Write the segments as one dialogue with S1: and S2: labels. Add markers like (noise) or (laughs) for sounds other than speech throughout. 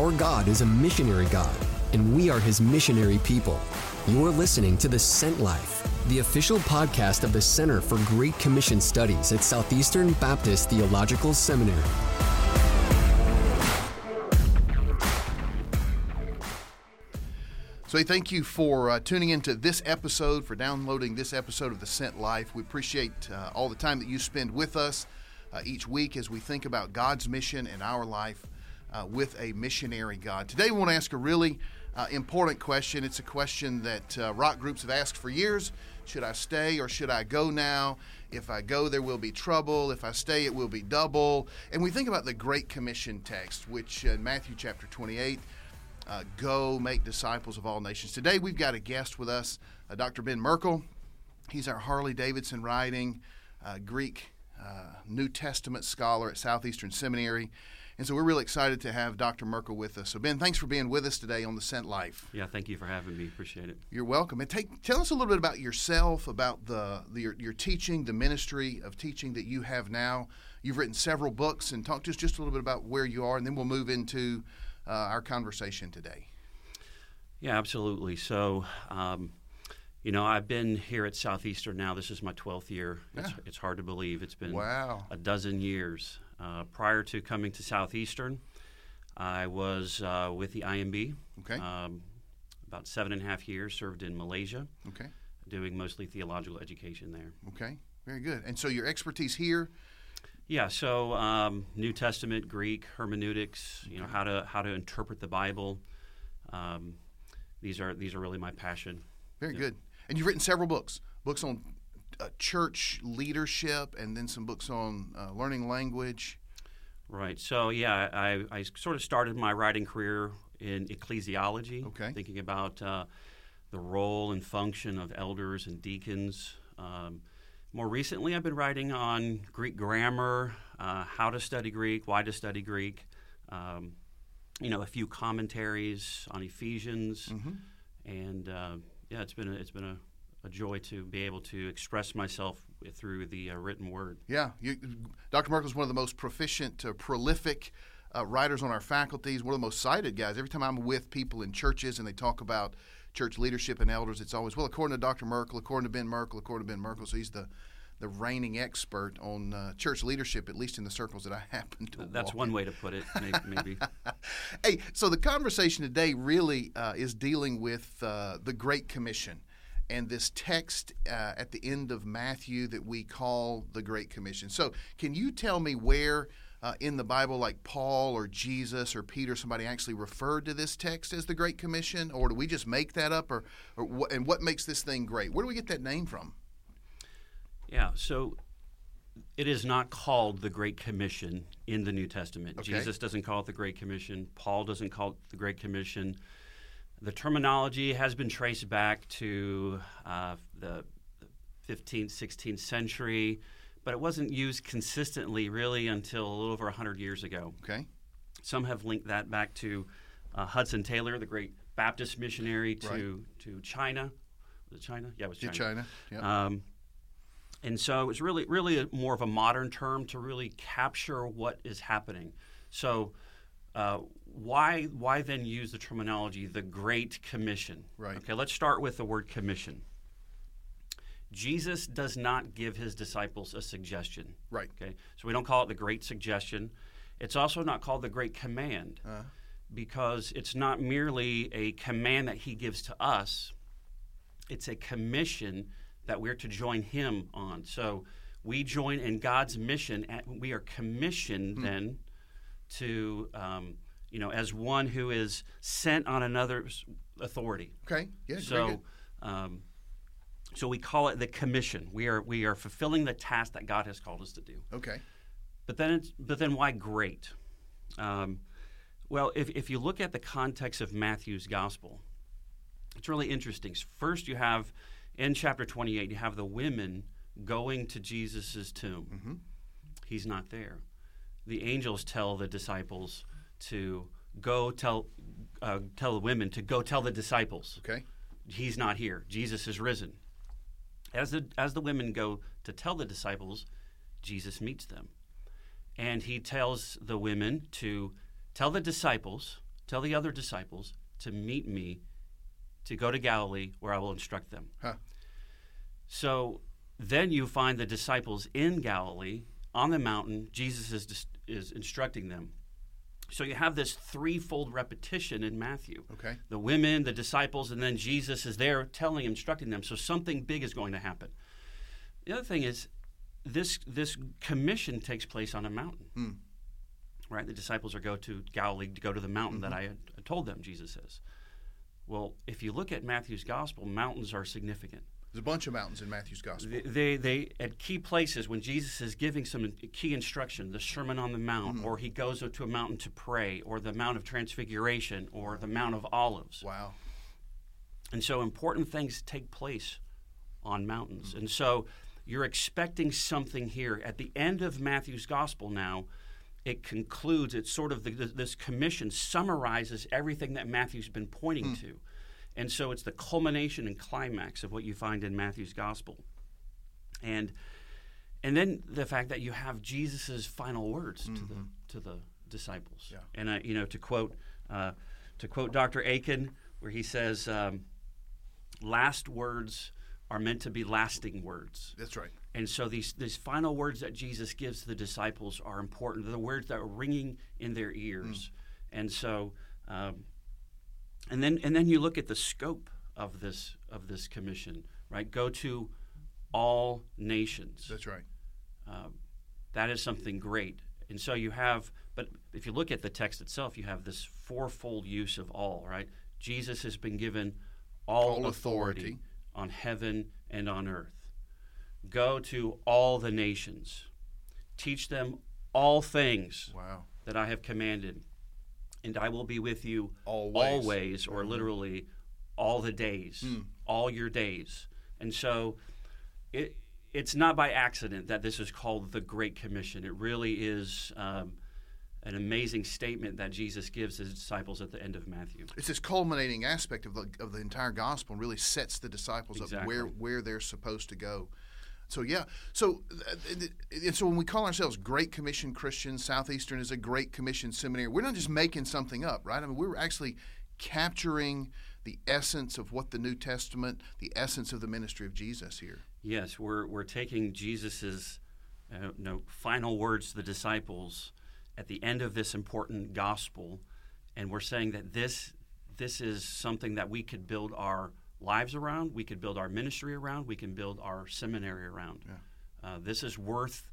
S1: Our God is a missionary God, and we are his missionary people. You're listening to The Sent Life, the official podcast of the Center for Great Commission Studies at Southeastern Baptist Theological Seminary.
S2: So, thank you for uh, tuning into this episode, for downloading this episode of The Sent Life. We appreciate uh, all the time that you spend with us uh, each week as we think about God's mission in our life uh, with a missionary God. Today, we want to ask a really uh, important question. It's a question that uh, rock groups have asked for years Should I stay or should I go now? If I go, there will be trouble. If I stay, it will be double. And we think about the Great Commission text, which in Matthew chapter 28, uh, go make disciples of all nations. Today we've got a guest with us, uh, Dr. Ben Merkle. He's our Harley Davidson writing uh, Greek uh, New Testament scholar at Southeastern Seminary. And so we're really excited to have Dr. Merkle with us. So, Ben, thanks for being with us today on The Sent Life.
S3: Yeah, thank you for having me. Appreciate it.
S2: You're welcome. And take, tell us a little bit about yourself, about the, the your, your teaching, the ministry of teaching that you have now. You've written several books, and talk to us just a little bit about where you are, and then we'll move into uh, our conversation today.
S3: Yeah, absolutely. So, um, you know, I've been here at Southeastern now. This is my 12th year. It's,
S2: Yeah.
S3: it's hard to believe. It's been
S2: Wow.
S3: a dozen years. Uh, prior to coming to Southeastern, I was uh, with the IMB.
S2: Okay.
S3: Um, about seven and a half years, served in Malaysia,
S2: Okay.
S3: doing mostly theological education there.
S2: Okay. Very good. And so your expertise here,
S3: Yeah, so um, New Testament, Greek, hermeneutics, you know, how to how to interpret the Bible. Um, these are these are really my passion.
S2: very
S3: Yeah.
S2: good. And you've written several books, books on uh, church leadership, and then some books on uh, learning language.
S3: Right. So yeah, I, I sort of started my writing career in ecclesiology,
S2: Okay.
S3: thinking about uh, the role and function of elders and deacons. Um, more recently, I've been writing on Greek grammar, uh, how to study Greek, why to study Greek. Um, you know, a few commentaries on Ephesians,
S2: Mm-hmm.
S3: and uh, yeah, it's been a, it's been a, a joy to be able to express myself through the uh, written word.
S2: Yeah, you, Dr. Merkle is one of the most proficient, uh, prolific uh, writers on our faculties. One of the most cited guys. Every time I'm with people in churches and they talk about church leadership and elders, it's always well, according to Dr. Merkle, according to Ben Merkle, according to Ben Merkle. So he's the the reigning expert on uh, church leadership, at least in the circles that I (laughs) happen to.
S3: That's one
S2: in.
S3: way to put it, maybe. (laughs) maybe.
S2: Hey, so the conversation today really uh, is dealing with uh, the Great Commission and this text uh, at the end of Matthew that we call the Great Commission. So, can you tell me where uh, in the Bible, like Paul or Jesus or Peter, somebody actually referred to this text as the Great Commission, or do we just make that up, or, or what, and what makes this thing great? Where do we get that name from?
S3: Yeah, so it is not called the Great Commission in the New Testament.
S2: Okay.
S3: Jesus doesn't call it the Great Commission. Paul doesn't call it the Great Commission. The terminology has been traced back to uh, the 15th, 16th century, but it wasn't used consistently really until a little over 100 years ago.
S2: Okay,
S3: Some have linked that back to uh, Hudson Taylor, the great Baptist missionary to, to China. Was it China? Yeah, it was
S2: to China. Yep.
S3: um, and so it's really, really a, more of a modern term to really capture what is happening. So, uh, why, why then use the terminology the Great Commission?
S2: Right.
S3: Okay, let's start with the word commission. Jesus does not give his disciples a suggestion.
S2: right.
S3: Okay, so we don't call it the Great Suggestion. It's also not called the Great Command
S2: Uh,
S3: because it's not merely a command that he gives to us, it's a commission that we're to join him on. So we join in God's mission, and we are commissioned then to, um, you know, as one who is sent on another's authority.
S2: okay. Yeah.
S3: So, um, so we call it the commission. We are we are fulfilling the task that God has called us to do.
S2: Okay.
S3: But then, it's, but then, why great? Um, well, if, if you look at the context of Matthew's gospel, it's really interesting. First, you have in chapter 28, you have the women going to Jesus' tomb.
S2: Mhm.
S3: He's not there. The angels tell the disciples to go tell uh, tell the women to go tell the disciples
S2: Okay.
S3: he's not here. Jesus is risen. As the as the women go to tell the disciples, Jesus meets them. And he tells the women to tell the disciples tell the other disciples to meet me, to go to Galilee, where I will instruct them.
S2: Huh.
S3: So then you find the disciples in Galilee on the mountain. Jesus is, is instructing them. So you have this threefold repetition in Matthew.
S2: Okay.
S3: The women, the disciples, and then Jesus is there telling, instructing them. So something big is going to happen. The other thing is, this this commission takes place on a mountain. Hmm. Right? The disciples are go to Galilee to go to the mountain that mm-hmm. I had I told them. Jesus says. Well, if you look at Matthew's gospel, mountains are significant.
S2: There's a bunch of mountains in Matthew's gospel.
S3: They, they, they at key places when Jesus is giving some key instruction, the Sermon on the Mount, mm. or he goes to a mountain to pray, or the Mount of Transfiguration, or the Mount of Olives.
S2: Wow.
S3: And so important things take place on mountains. Mm. And so you're expecting something here. At the end of Matthew's gospel now, it concludes, it's sort of the, this commission summarizes everything that Matthew's been pointing mm. to. And so it's the culmination and climax of what you find in Matthew's gospel. And and then the fact that you have Jesus' final words to the to the disciples.
S2: Yeah.
S3: And I, you know, to quote uh, to quote Dr. Akin, where he says, um, "Last words are meant to be lasting words."
S2: That's right.
S3: And so these these final words that Jesus gives to the disciples are important. They're the words that are ringing in their ears. And so, um, and then and then you look at the scope of this of this commission, right? Go to all nations.
S2: That's right.
S3: Um, that is something great. And so you have, but if you look at the text itself, you have this fourfold use of all, right? Jesus has been given all,
S2: All
S3: authority,
S2: authority.
S3: on heaven and on earth. Go to all the nations, teach them all things
S2: Wow.
S3: that I have commanded, and I will be with you
S2: Always.
S3: always or literally all the days, all your days. And so it it's not by accident that this is called the Great Commission. It really is um, an amazing statement that Jesus gives his disciples at the end of Matthew.
S2: It's this culminating aspect of the of the entire gospel and really sets the disciples up where where they're supposed to go. So yeah, so and so when we call ourselves Great Commission Christians, Southeastern is a Great Commission seminary. We're not just making something up, right? I mean, we're actually capturing the essence of what the New Testament, the essence of the ministry of Jesus here.
S3: Yes, we're, we're taking Jesus's uh, no, final words to the disciples at the end of this important gospel, and we're saying that this this is something that we could build our lives around, we could build our ministry around, we can build our seminary around. Uh, this is worth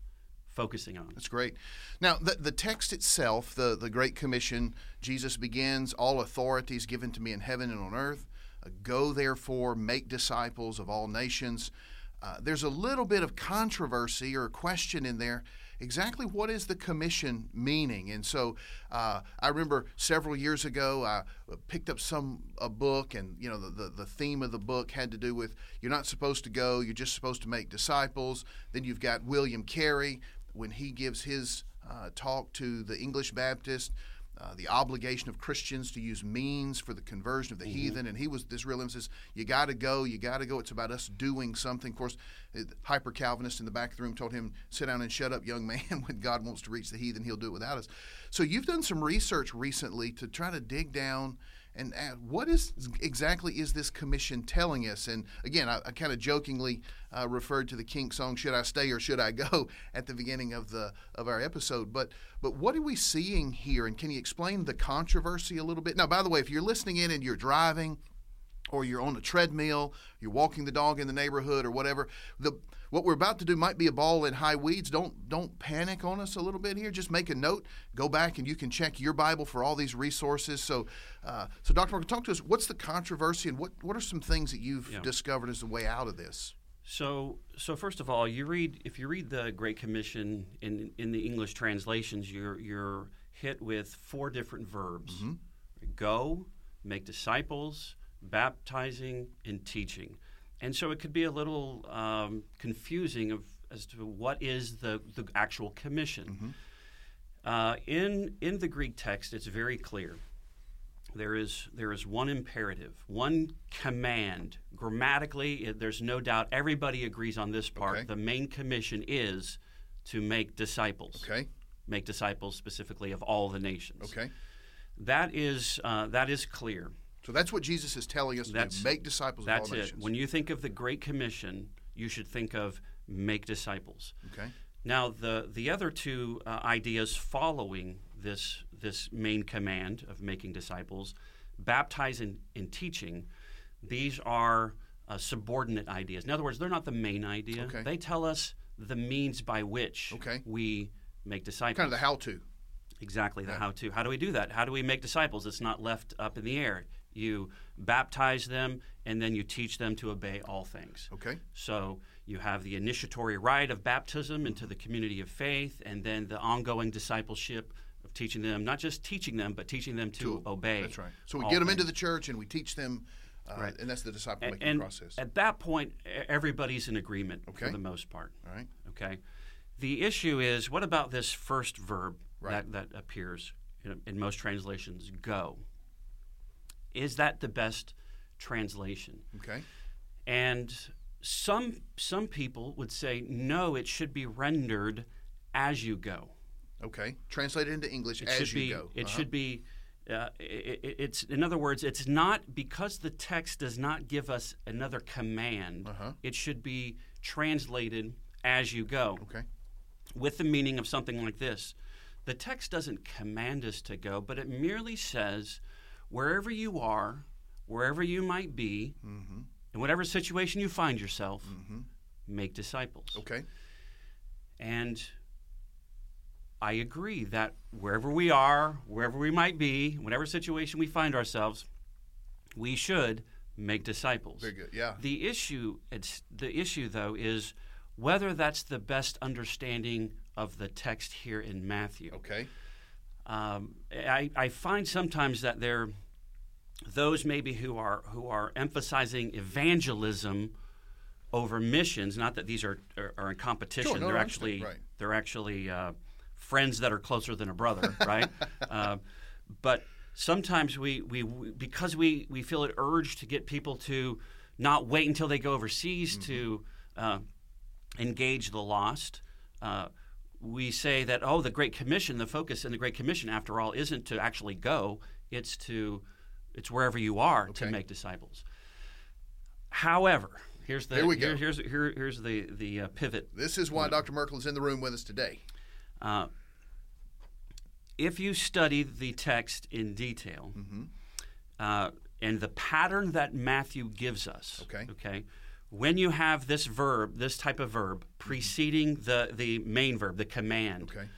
S3: focusing on.
S2: That's great. Now, the, the text itself, the, the Great Commission, Jesus begins, All authority is given to me in heaven and on earth. Uh, go, therefore, make disciples of all nations. Uh, there's a little bit of controversy or a question in there. Exactly what is the commission meaning? And so uh, I remember several years ago, I picked up some a book, and you know the, the, the theme of the book had to do with you're not supposed to go, you're just supposed to make disciples. Then you've got William Carey when he gives his uh, talk to the English Baptist, uh, the obligation of Christians to use means for the conversion of the heathen, and he was this real emphasis: you got to go, you got to go. It's about us doing something. Of course, hyper Calvinist in the back of the room told him, "Sit down and shut up, young man. (laughs) when God wants to reach the heathen, He'll do it without us." So you've done some research recently to try to dig down and add, what is exactly is this commission telling us? And again, I, I kind of jokingly uh, referred to the King song "Should I Stay or Should I Go" (laughs) at the beginning of the of our episode. But but what are we seeing here? And can you explain the controversy a little bit? Now, by the way, if you're listening in and you're driving, or you're on a treadmill, you're walking the dog in the neighborhood, or whatever, the what we're about to do might be a ball in high weeds. Don't don't panic on us a little bit here. Just make a note. Go back and you can check your Bible for all these resources. So, uh, so Dr. Mark, talk to us. What's the controversy, and what what are some things that you've
S3: Yeah.
S2: discovered as the way out of this?
S3: So, so first of all, you read if you read the Great Commission in in the English translations, you're you're hit with four different verbs: go, make disciples, baptizing, and teaching. And so it could be a little um, confusing of as to what is the the actual commission. Uh, in in the Greek text, it's very clear. There is there is one imperative, one command. Grammatically, it, there's no doubt. Everybody agrees on this part.
S2: Okay.
S3: The main commission is to make disciples.
S2: Okay.
S3: Make disciples specifically of all the nations.
S2: Okay.
S3: That is uh, that is clear.
S2: So that's what Jesus is telling us to do. Make disciples of
S3: That's it.
S2: nations.
S3: When you think of the Great Commission, you should think of make disciples.
S2: okay.
S3: Now, the the other two uh, ideas following this this main command of making disciples, baptize and, teaching, these are uh, subordinate ideas. In other words, they're not the main idea.
S2: Okay.
S3: They tell us the means by which
S2: Okay.
S3: we make disciples.
S2: Kind of the how-to.
S3: Exactly, the how to. How do we do that? How do we make disciples? It's not left up in the air. You baptize them and then you teach them to obey all things.
S2: Okay.
S3: So you have the initiatory rite of baptism into the community of faith, and then the ongoing discipleship of teaching them, not just teaching them, but teaching them to, obey.
S2: That's right. So we get them into the church and we teach them, uh,
S3: Right.
S2: and that's the disciple making
S3: and
S2: process.
S3: at that point, everybody's in agreement
S2: Okay.
S3: for the most part.
S2: all right.
S3: Okay. The issue is what about this first verb
S2: Right.
S3: that, that appears in, in most translations, go? Is that the best translation?
S2: Okay.
S3: And some some people would say no, it should be rendered as you go.
S2: Okay. Translate it into English
S3: It
S2: as you
S3: be.
S2: go.
S3: It
S2: Uh-huh.
S3: should be. Uh, i i- it's in other words, it's not because the text does not give us another command.
S2: Uh-huh.
S3: It should be translated as you go
S2: Okay.
S3: with the meaning of something like this. The text doesn't command us to go, but it merely says, wherever you are, wherever you might be,
S2: Mm-hmm.
S3: in whatever situation you find yourself, make disciples.
S2: Okay.
S3: And I agree that wherever we are, wherever we might be, whatever situation we find ourselves, we should make disciples.
S2: Very good. Yeah.
S3: The issue, it's the issue though, is whether that's the best understanding of the text here in Matthew.
S2: Okay.
S3: Um, I, I find sometimes that there, those maybe who are who are emphasizing evangelism over missions. Not that these are are, are in competition.
S2: Sure, no,
S3: they're actually
S2: right.
S3: they're actually uh, friends that are closer than a brother, (laughs) right? uh, but sometimes we, we we because we we feel it urge to get people to not wait until they go overseas
S2: Mm-hmm.
S3: to uh, engage the lost. We say that oh, the Great Commission, the focus in the Great Commission, after all, isn't to actually go; it's to it's wherever you are to make disciples. However, here's the
S2: Here we go.
S3: here's here, here's the the uh, pivot.
S2: This is why Dr. Merkle is in the room with us today.
S3: Uh, if you study the text in detail,
S2: Mm-hmm.
S3: uh, and the pattern that Matthew gives us,
S2: Okay.
S3: okay, when you have this verb, this type of verb mm-hmm. preceding the the main verb, the command,
S2: Okay.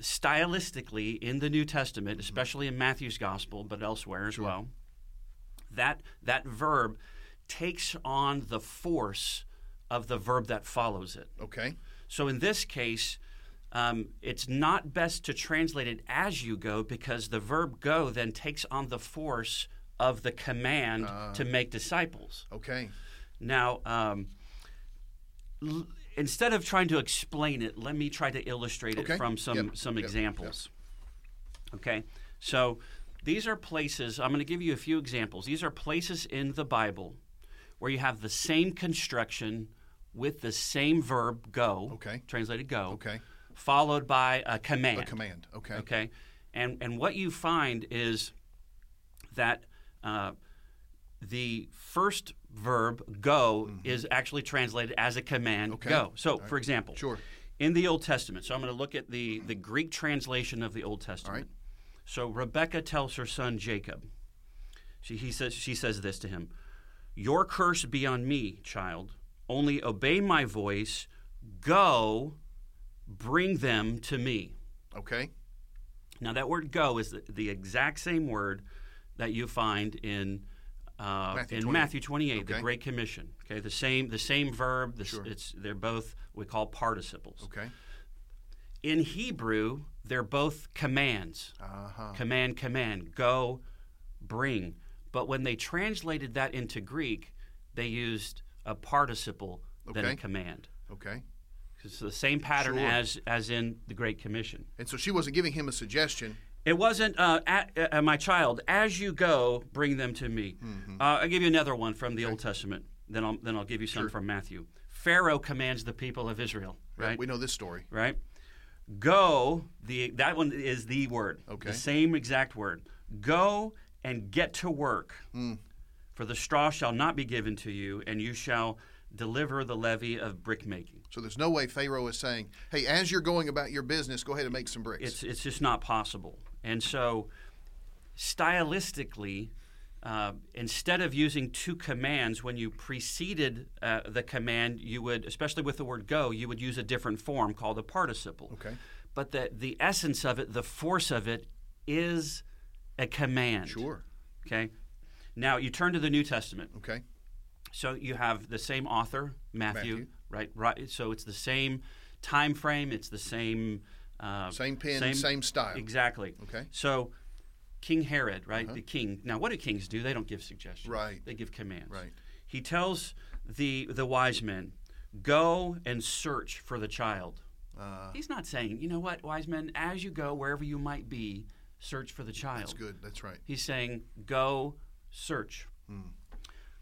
S3: stylistically in the New Testament, mm-hmm. especially in Matthew's gospel, but elsewhere as well, that that verb takes on the force of the verb that follows it.
S2: Okay.
S3: So in this case, um, it's not best to translate it as you go because the verb go then takes on the force of the command ah. to make disciples.
S2: Okay.
S3: Now, um, l- instead of trying to explain it, let me try to illustrate
S2: Okay.
S3: it from some,
S2: Yep.
S3: some
S2: Yep.
S3: examples. Okay, so these are places, I'm going to give you a few examples. These are places in the Bible where you have the same construction with the same verb go,
S2: Okay.
S3: translated go,
S2: Okay.
S3: followed by a command.
S2: A command. Okay.
S3: Okay, and and what you find is that uh, the first verb "go" is actually translated as a command
S2: Mm-hmm. Okay.
S3: "go." So, for example,
S2: Sure.
S3: in the Old Testament. So I'm going to look at the the Greek translation of the Old Testament. So Rebecca tells her son Jacob. She he says she says this to him: "Your curse be on me, child. Only obey my voice. Go, bring them to me."
S2: Okay.
S3: Now, that word "go" is the, the exact same word that you find in uh,
S2: Matthew
S3: in
S2: 28.
S3: Matthew 28, the Great Commission. Okay, the same the same verb. The,
S2: Sure.
S3: It's they're both we call participles.
S2: Okay.
S3: In Hebrew, they're both commands.
S2: Uh huh.
S3: Command, command, go, bring. But when they translated that into Greek, they used a participle than a command.
S2: Okay.
S3: It's the same pattern
S2: Sure.
S3: as as in the Great Commission.
S2: And so she wasn't giving him a suggestion.
S3: It wasn't, uh, at, uh, my child, as you go, bring them to me.
S2: Mm-hmm.
S3: Uh, I'll give you another one from the Old Testament. Then I'll, then I'll give you some from Matthew. Pharaoh commands the people of Israel, right?
S2: We know this story.
S3: right? Go, the that one is the word.
S2: Okay.
S3: The same exact word. Go and get to work. For the straw shall not be given to you, and you shall deliver the levy of brickmaking.
S2: So there's no way Pharaoh is saying, "Hey, as you're going about your business, go ahead and make some bricks."
S3: It's it's just not possible. And so, stylistically, uh, instead of using two commands, when you preceded uh, the command, you would, especially with the word "go," you would use a different form called a participle.
S2: Okay.
S3: But the the essence of it, the force of it, is a command.
S2: Sure.
S3: Okay. Now you turn to the New Testament.
S2: Okay.
S3: So you have the same author, Matthew,
S2: Matthew.
S3: right? Right. So it's the same time frame. It's the same. Uh,
S2: Same pen, same style.
S3: Exactly.
S2: Okay. Uh-huh.
S3: So King Herod, right? The king. Now, what do kings do? They don't give suggestions.
S2: Right.
S3: They give commands.
S2: Right.
S3: He tells the the wise men, "Go and search for the child."
S2: Uh,
S3: He's not saying, you know what, wise men, as you go wherever you might be, search for the child.
S2: that's good. That's right.
S3: He's saying, go search.
S2: Hmm.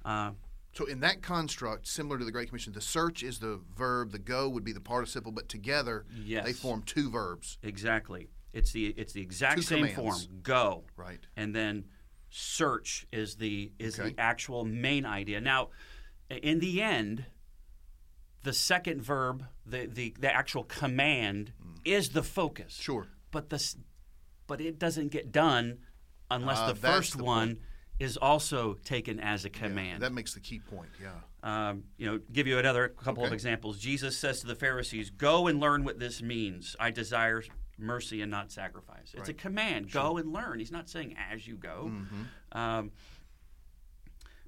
S3: Uh,
S2: So in that construct, similar to the Great Commission, the search is the verb, the go would be the participle, but together
S3: Yes.
S2: they form two verbs.
S3: exactly. It's the it's the exact
S2: Two
S3: same
S2: commands.
S3: form. Go.
S2: Right.
S3: And then search is the is
S2: Okay.
S3: the actual main idea. Now, in the end, the second verb, the the, the actual command, is the focus.
S2: Sure.
S3: But this, but it doesn't get done unless
S2: Ah,
S3: the first
S2: the
S3: one
S2: point.
S3: Is also taken as a
S2: Yeah,
S3: command.
S2: that makes the key point. Yeah.
S3: um, you know, give you another couple of examples. Jesus says to the Pharisees, "Go and learn what this means. I desire mercy and not sacrifice." It's a
S2: Right.
S3: command. Go and learn. He's not saying as you go.
S2: Mm-hmm.
S3: Um,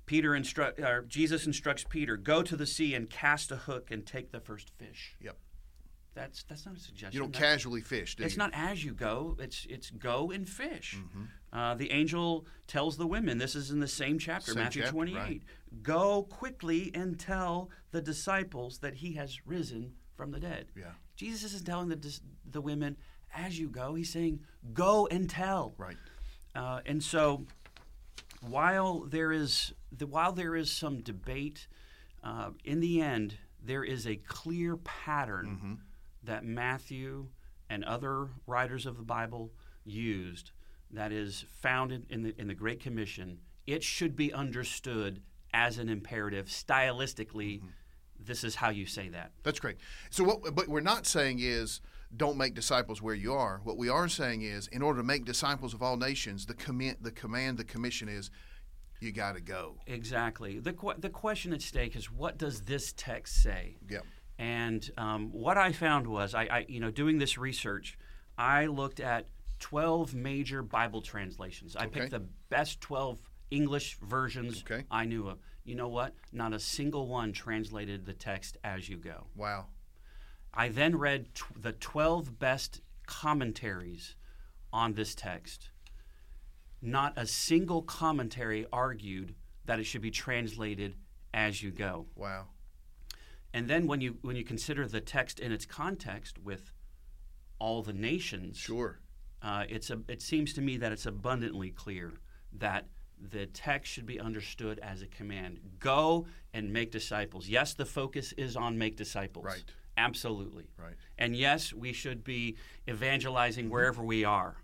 S3: Peter instruct, or Jesus instructs Peter, "Go to the sea and cast a hook and take the first fish."
S2: Yep.
S3: That's that's not a suggestion.
S2: You don't
S3: That's-
S2: casually fish, do
S3: it's
S2: you?
S3: not as you go. It's it's go and fish.
S2: Mm-hmm.
S3: Uh, the angel tells the women. This is in the same chapter,
S2: Same
S3: Matthew
S2: chapter,
S3: twenty eight.
S2: right.
S3: Go quickly and tell the disciples that he has risen from the dead.
S2: Yeah.
S3: Jesus isn't telling the the women as you go. He's saying go and tell.
S2: Right.
S3: Uh, and so, while there is the, while there is some debate, uh, in the end there is a clear pattern
S2: Mm-hmm.
S3: That Matthew and other writers of the Bible used that is found in, the in the Great Commission. It should be understood as an imperative stylistically.
S2: Mm-hmm.
S3: This is how you say that.
S2: That's great. So what but we're not saying is don't make disciples where you are. What we are saying is in order to make disciples of all nations, the command the command the commission is you got to go.
S3: Exactly. The, que- the question at stake is what does this text say?
S2: Yep.
S3: And um, what I found was, I, I, you know, doing this research, I looked at 12 major Bible translations. I
S2: Okay.
S3: picked the best 12 English versions
S2: Okay.
S3: I knew of. You know what? Not a single one translated the text as you go.
S2: Wow.
S3: I then read t- the 12 best commentaries on this text. Not a single commentary argued that it should be translated as you go.
S2: Wow.
S3: And then when you when you consider the text in its context with all the nations,
S2: Sure.
S3: uh, it's a, it seems to me that it's abundantly clear that the text should be understood as a command: go and make disciples. Yes, the focus is on make disciples.
S2: Right.
S3: Absolutely.
S2: Right.
S3: And yes, we should be evangelizing wherever we are.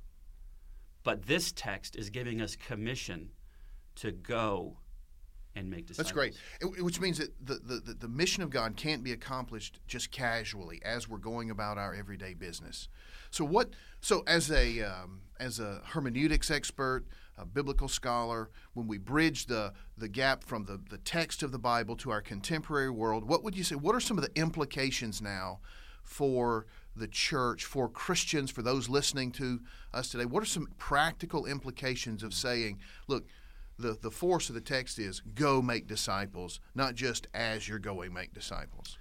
S3: But this text is giving us commission to go and make disciples.
S2: That's great. It- Which means that the, the, the, mission of God can't be accomplished just casually as we're going about our everyday business. So what? So as a um, as a hermeneutics expert, a biblical scholar, when we bridge the the gap from the, the text of the Bible to our contemporary world, what would you say? What are some of the implications now for the church, for Christians, for those listening to us today? What are some practical implications of saying, look? The, the force of the text is go make disciples, not just as you're going make disciples.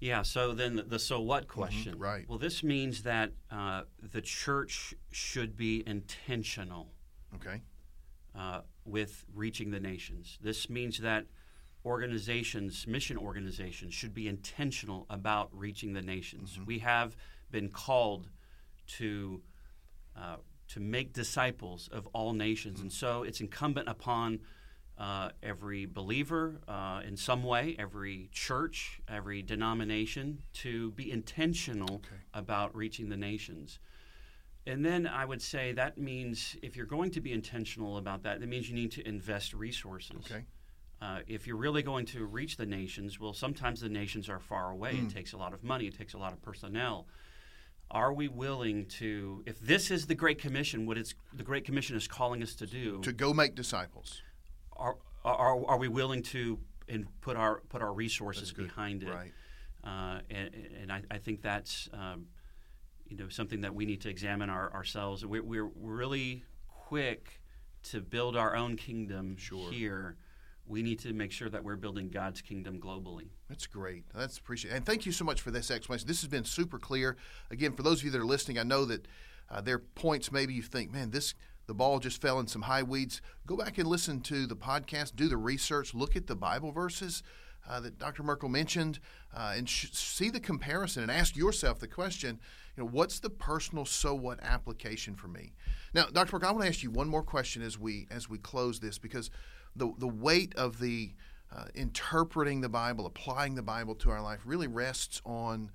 S3: Yeah, so then the, the so what question.
S2: Mm-hmm. right.
S3: Well, this means that uh, the church should be intentional
S2: Okay?
S3: uh, with reaching the nations. This means that organizations, mission organizations, should be intentional about reaching the nations.
S2: Mm-hmm.
S3: We have been called to uh, to make disciples of all nations, and so it's incumbent upon uh, every believer uh, in some way, every church, every denomination to be intentional
S2: Okay.
S3: about reaching the nations. And then I would say that means if you're going to be intentional about that, that means you need to invest resources.
S2: Okay.
S3: Uh, if you're really going to reach the nations, well, sometimes the nations are far away.
S2: Hmm.
S3: It takes a lot of money, it takes a lot of personnel. Are we willing to, if this is the Great Commission, what it's, the Great Commission is calling us to do,
S2: To go make disciples.
S3: are, are, are we willing to and put our put our resources behind it?
S2: Right.
S3: Uh, and and I, I think that's um, you know something that we need to examine our, ourselves. We're, we're really quick to build our own kingdom
S2: Sure.
S3: here. We need to make sure that we're building God's kingdom globally.
S2: That's great. That's appreciated. And thank you so much for this explanation. This has been super clear. Again, for those of you that are listening, I know that uh, there are points maybe you think, man, this the ball just fell in some high weeds. Go back and listen to the podcast, do the research, look at the Bible verses uh, that Dr. Merkle mentioned, uh, and sh- see the comparison and ask yourself the question, you know, what's the personal so what application for me? Now, Dr. Merkle, I want to ask you one more question as we as we close this because the the weight of the uh, interpreting the Bible, applying the Bible to our life, really rests on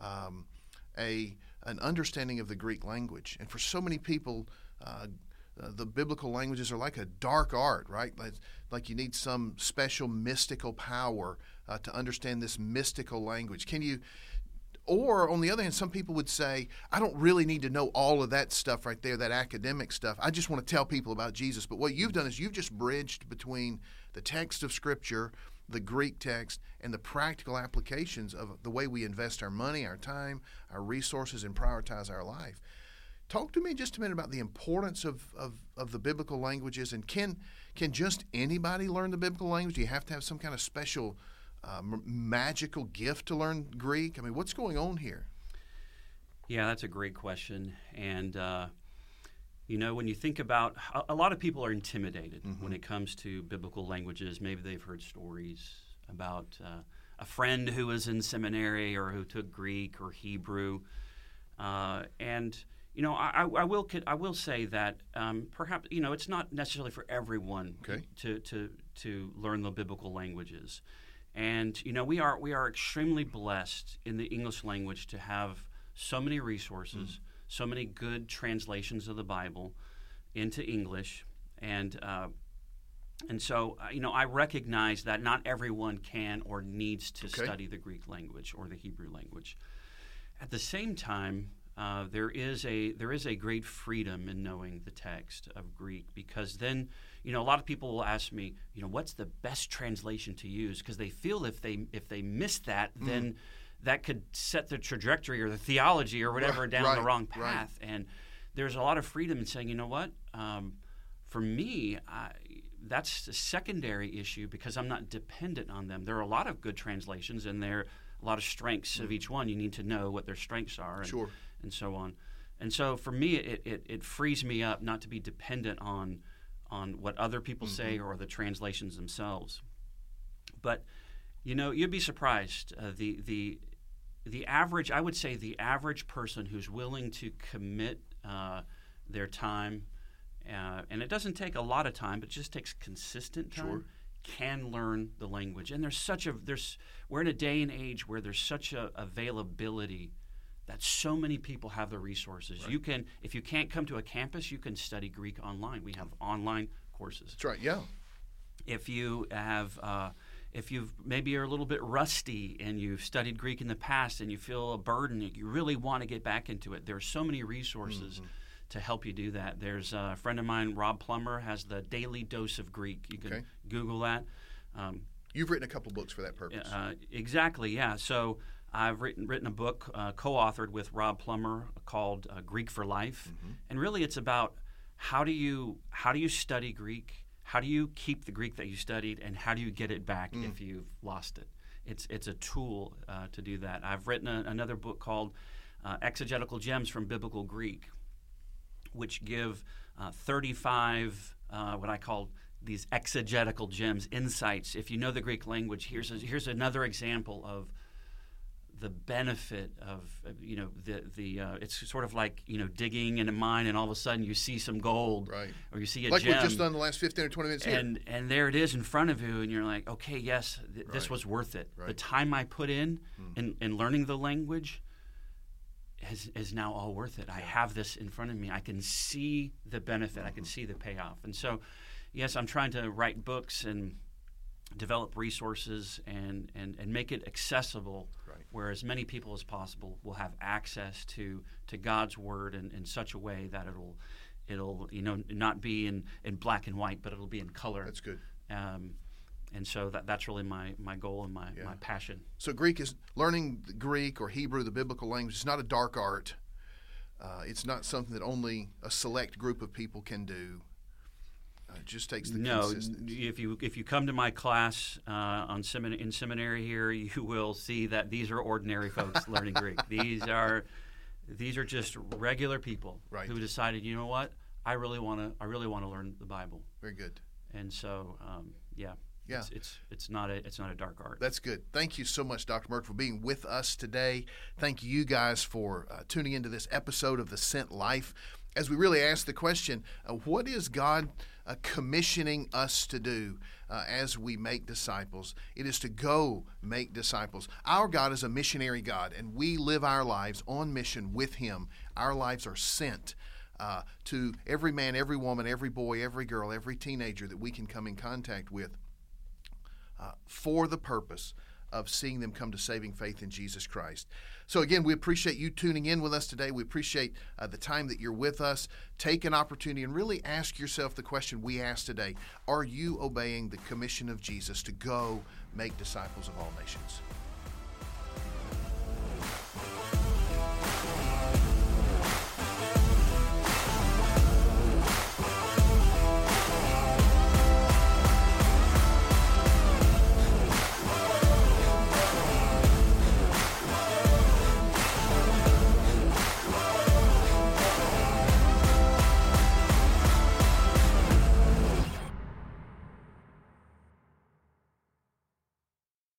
S2: um, a an understanding of the Greek language. And for so many people, uh, uh, the biblical languages are like a dark art, right? Like, like you need some special mystical power uh, to understand this mystical language. Can you? Or on the other hand, some people would say, I don't really need to know all of that stuff right there, that academic stuff. I just want to tell people about Jesus. But what you've done is you've just bridged between the text of Scripture, the Greek text, and the practical applications of the way we invest our money, our time, our resources, and prioritize our life. Talk to me just a minute about the importance of, of, of the biblical languages and can can just anybody learn the biblical language? Do you have to have some kind of special uh, m- magical gift to learn Greek? I mean, what's going on here?
S3: Yeah, that's a great question. And, uh, you know, when you think about a, a lot of people are intimidated when it comes to biblical languages. Maybe they've heard stories about uh, a friend who was in seminary or who took Greek or Hebrew. Uh, and, you know, I, I- I will I will say that um, perhaps you know it's not necessarily for everyone
S2: Okay.
S3: to, to to learn the biblical languages, and you know we are we are extremely blessed in the English language to have so many resources, so many good translations of the Bible into English, and uh, and so uh, you know I recognize that not everyone can or needs to
S2: Okay.
S3: study the Greek language or the Hebrew language. At the same time, uh, there is a there is a great freedom in knowing the text of Greek because then you know a lot of people will ask me you know what's the best translation to use because they feel if they if they miss that
S2: Mm.
S3: then that could set the trajectory or the theology or whatever
S2: Right,
S3: down the
S2: right,
S3: wrong
S2: right.
S3: path and there's a lot of freedom in saying you know what um, for me I, that's a secondary issue because I'm not dependent on them there are a lot of good translations and there are a lot of strengths of each one you need to know what their strengths are and,
S2: Mm. Sure.
S3: and so on. And so for me, it, it, it frees me up not to be dependent on on what other people say or the translations themselves. But you know, you'd be surprised. Uh, the the the average, I would say, the average person who's willing to commit uh, their time, uh, and it doesn't take a lot of time, but it just takes consistent time.
S2: Sure.
S3: Can learn the language, and there's such a there's we're in a day and age where there's such a availability that so many people have the resources. You can, if you can't come to a campus, you can study Greek online. We have online courses.
S2: That's right. Yeah.
S3: If you have, uh, if you've maybe you're a little bit rusty and you've studied Greek in the past and you feel a burden, you really want to get back into it. There are so many resources
S2: Mm-hmm.
S3: to help you do that. There's a friend of mine, Rob Plummer, has the Daily Dose of Greek. You can
S2: Okay.
S3: Google that. Um,
S2: You've written a couple books for that purpose.
S3: uh, exactly, yeah. So I've written written a book, uh, co-authored with Rob Plummer, called uh, Greek for Life, and really it's about how do you how do you study Greek, how do you keep the Greek that you studied, and how do you get it back if you've lost it. It's it's a tool uh, to do that. I've written a, another book called uh, Exegetical Gems from Biblical Greek, which give uh, 35 uh, what I call these exegetical gems, insights. If you know the Greek language, here's a, here's another example of the benefit of you know the the uh, it's sort of like you know digging in a mine and all of a sudden you see some gold
S2: right
S3: or you see a
S2: like
S3: gem
S2: we've just done the last 15 or 20 minutes here.
S3: and and there it is in front of you and you're like okay yes th- this was worth it
S2: Right.
S3: the time I put in
S2: Hmm.
S3: in, in learning the language is, is now all worth it I have this in front of me I can see the benefit I can
S2: Mm-hmm.
S3: see the payoff and so yes I'm trying to write books and develop resources and, and, and make it accessible
S2: Right.
S3: Where as many people as possible will have access to, to God's word in, in such a way that it'll it'll you know not be in, in black and white but it'll be in color
S2: That's good.
S3: um, and so that, that's really my, my goal and my,
S2: Yeah.
S3: my passion
S2: So Greek is learning Greek or Hebrew, the biblical language. It's not a dark art. Uh, it's not something that only a select group of people can do. It just takes the
S3: no if you if you come to my class uh, on semin- in seminary here (laughs) you will see that these are ordinary folks learning Greek (laughs) these are these are just regular people
S2: Right.
S3: who decided you know what I really want to I really want to learn the Bible
S2: Very good.
S3: and so um, yeah
S2: Yeah.
S3: it's, it's it's not a it's not a dark art
S2: That's good. Thank you so much, Dr. Merck, for being with us today. Thank you guys for uh, tuning into this episode of The Sent Life. As we really ask the question, uh, what is God uh, commissioning us to do uh, as we make disciples? It is to go make disciples. Our God is a missionary God, and we live our lives on mission with Him. Our lives are sent. Uh, to every man, every woman, every boy, every girl, every teenager that we can come in contact with uh, for the purpose of seeing them come to saving faith in Jesus Christ. So, again, we appreciate you tuning in with us today. We appreciate uh, the time that you're with us. Take an opportunity and really ask yourself the question we asked today Are you obeying the commission of Jesus to go make disciples of all nations?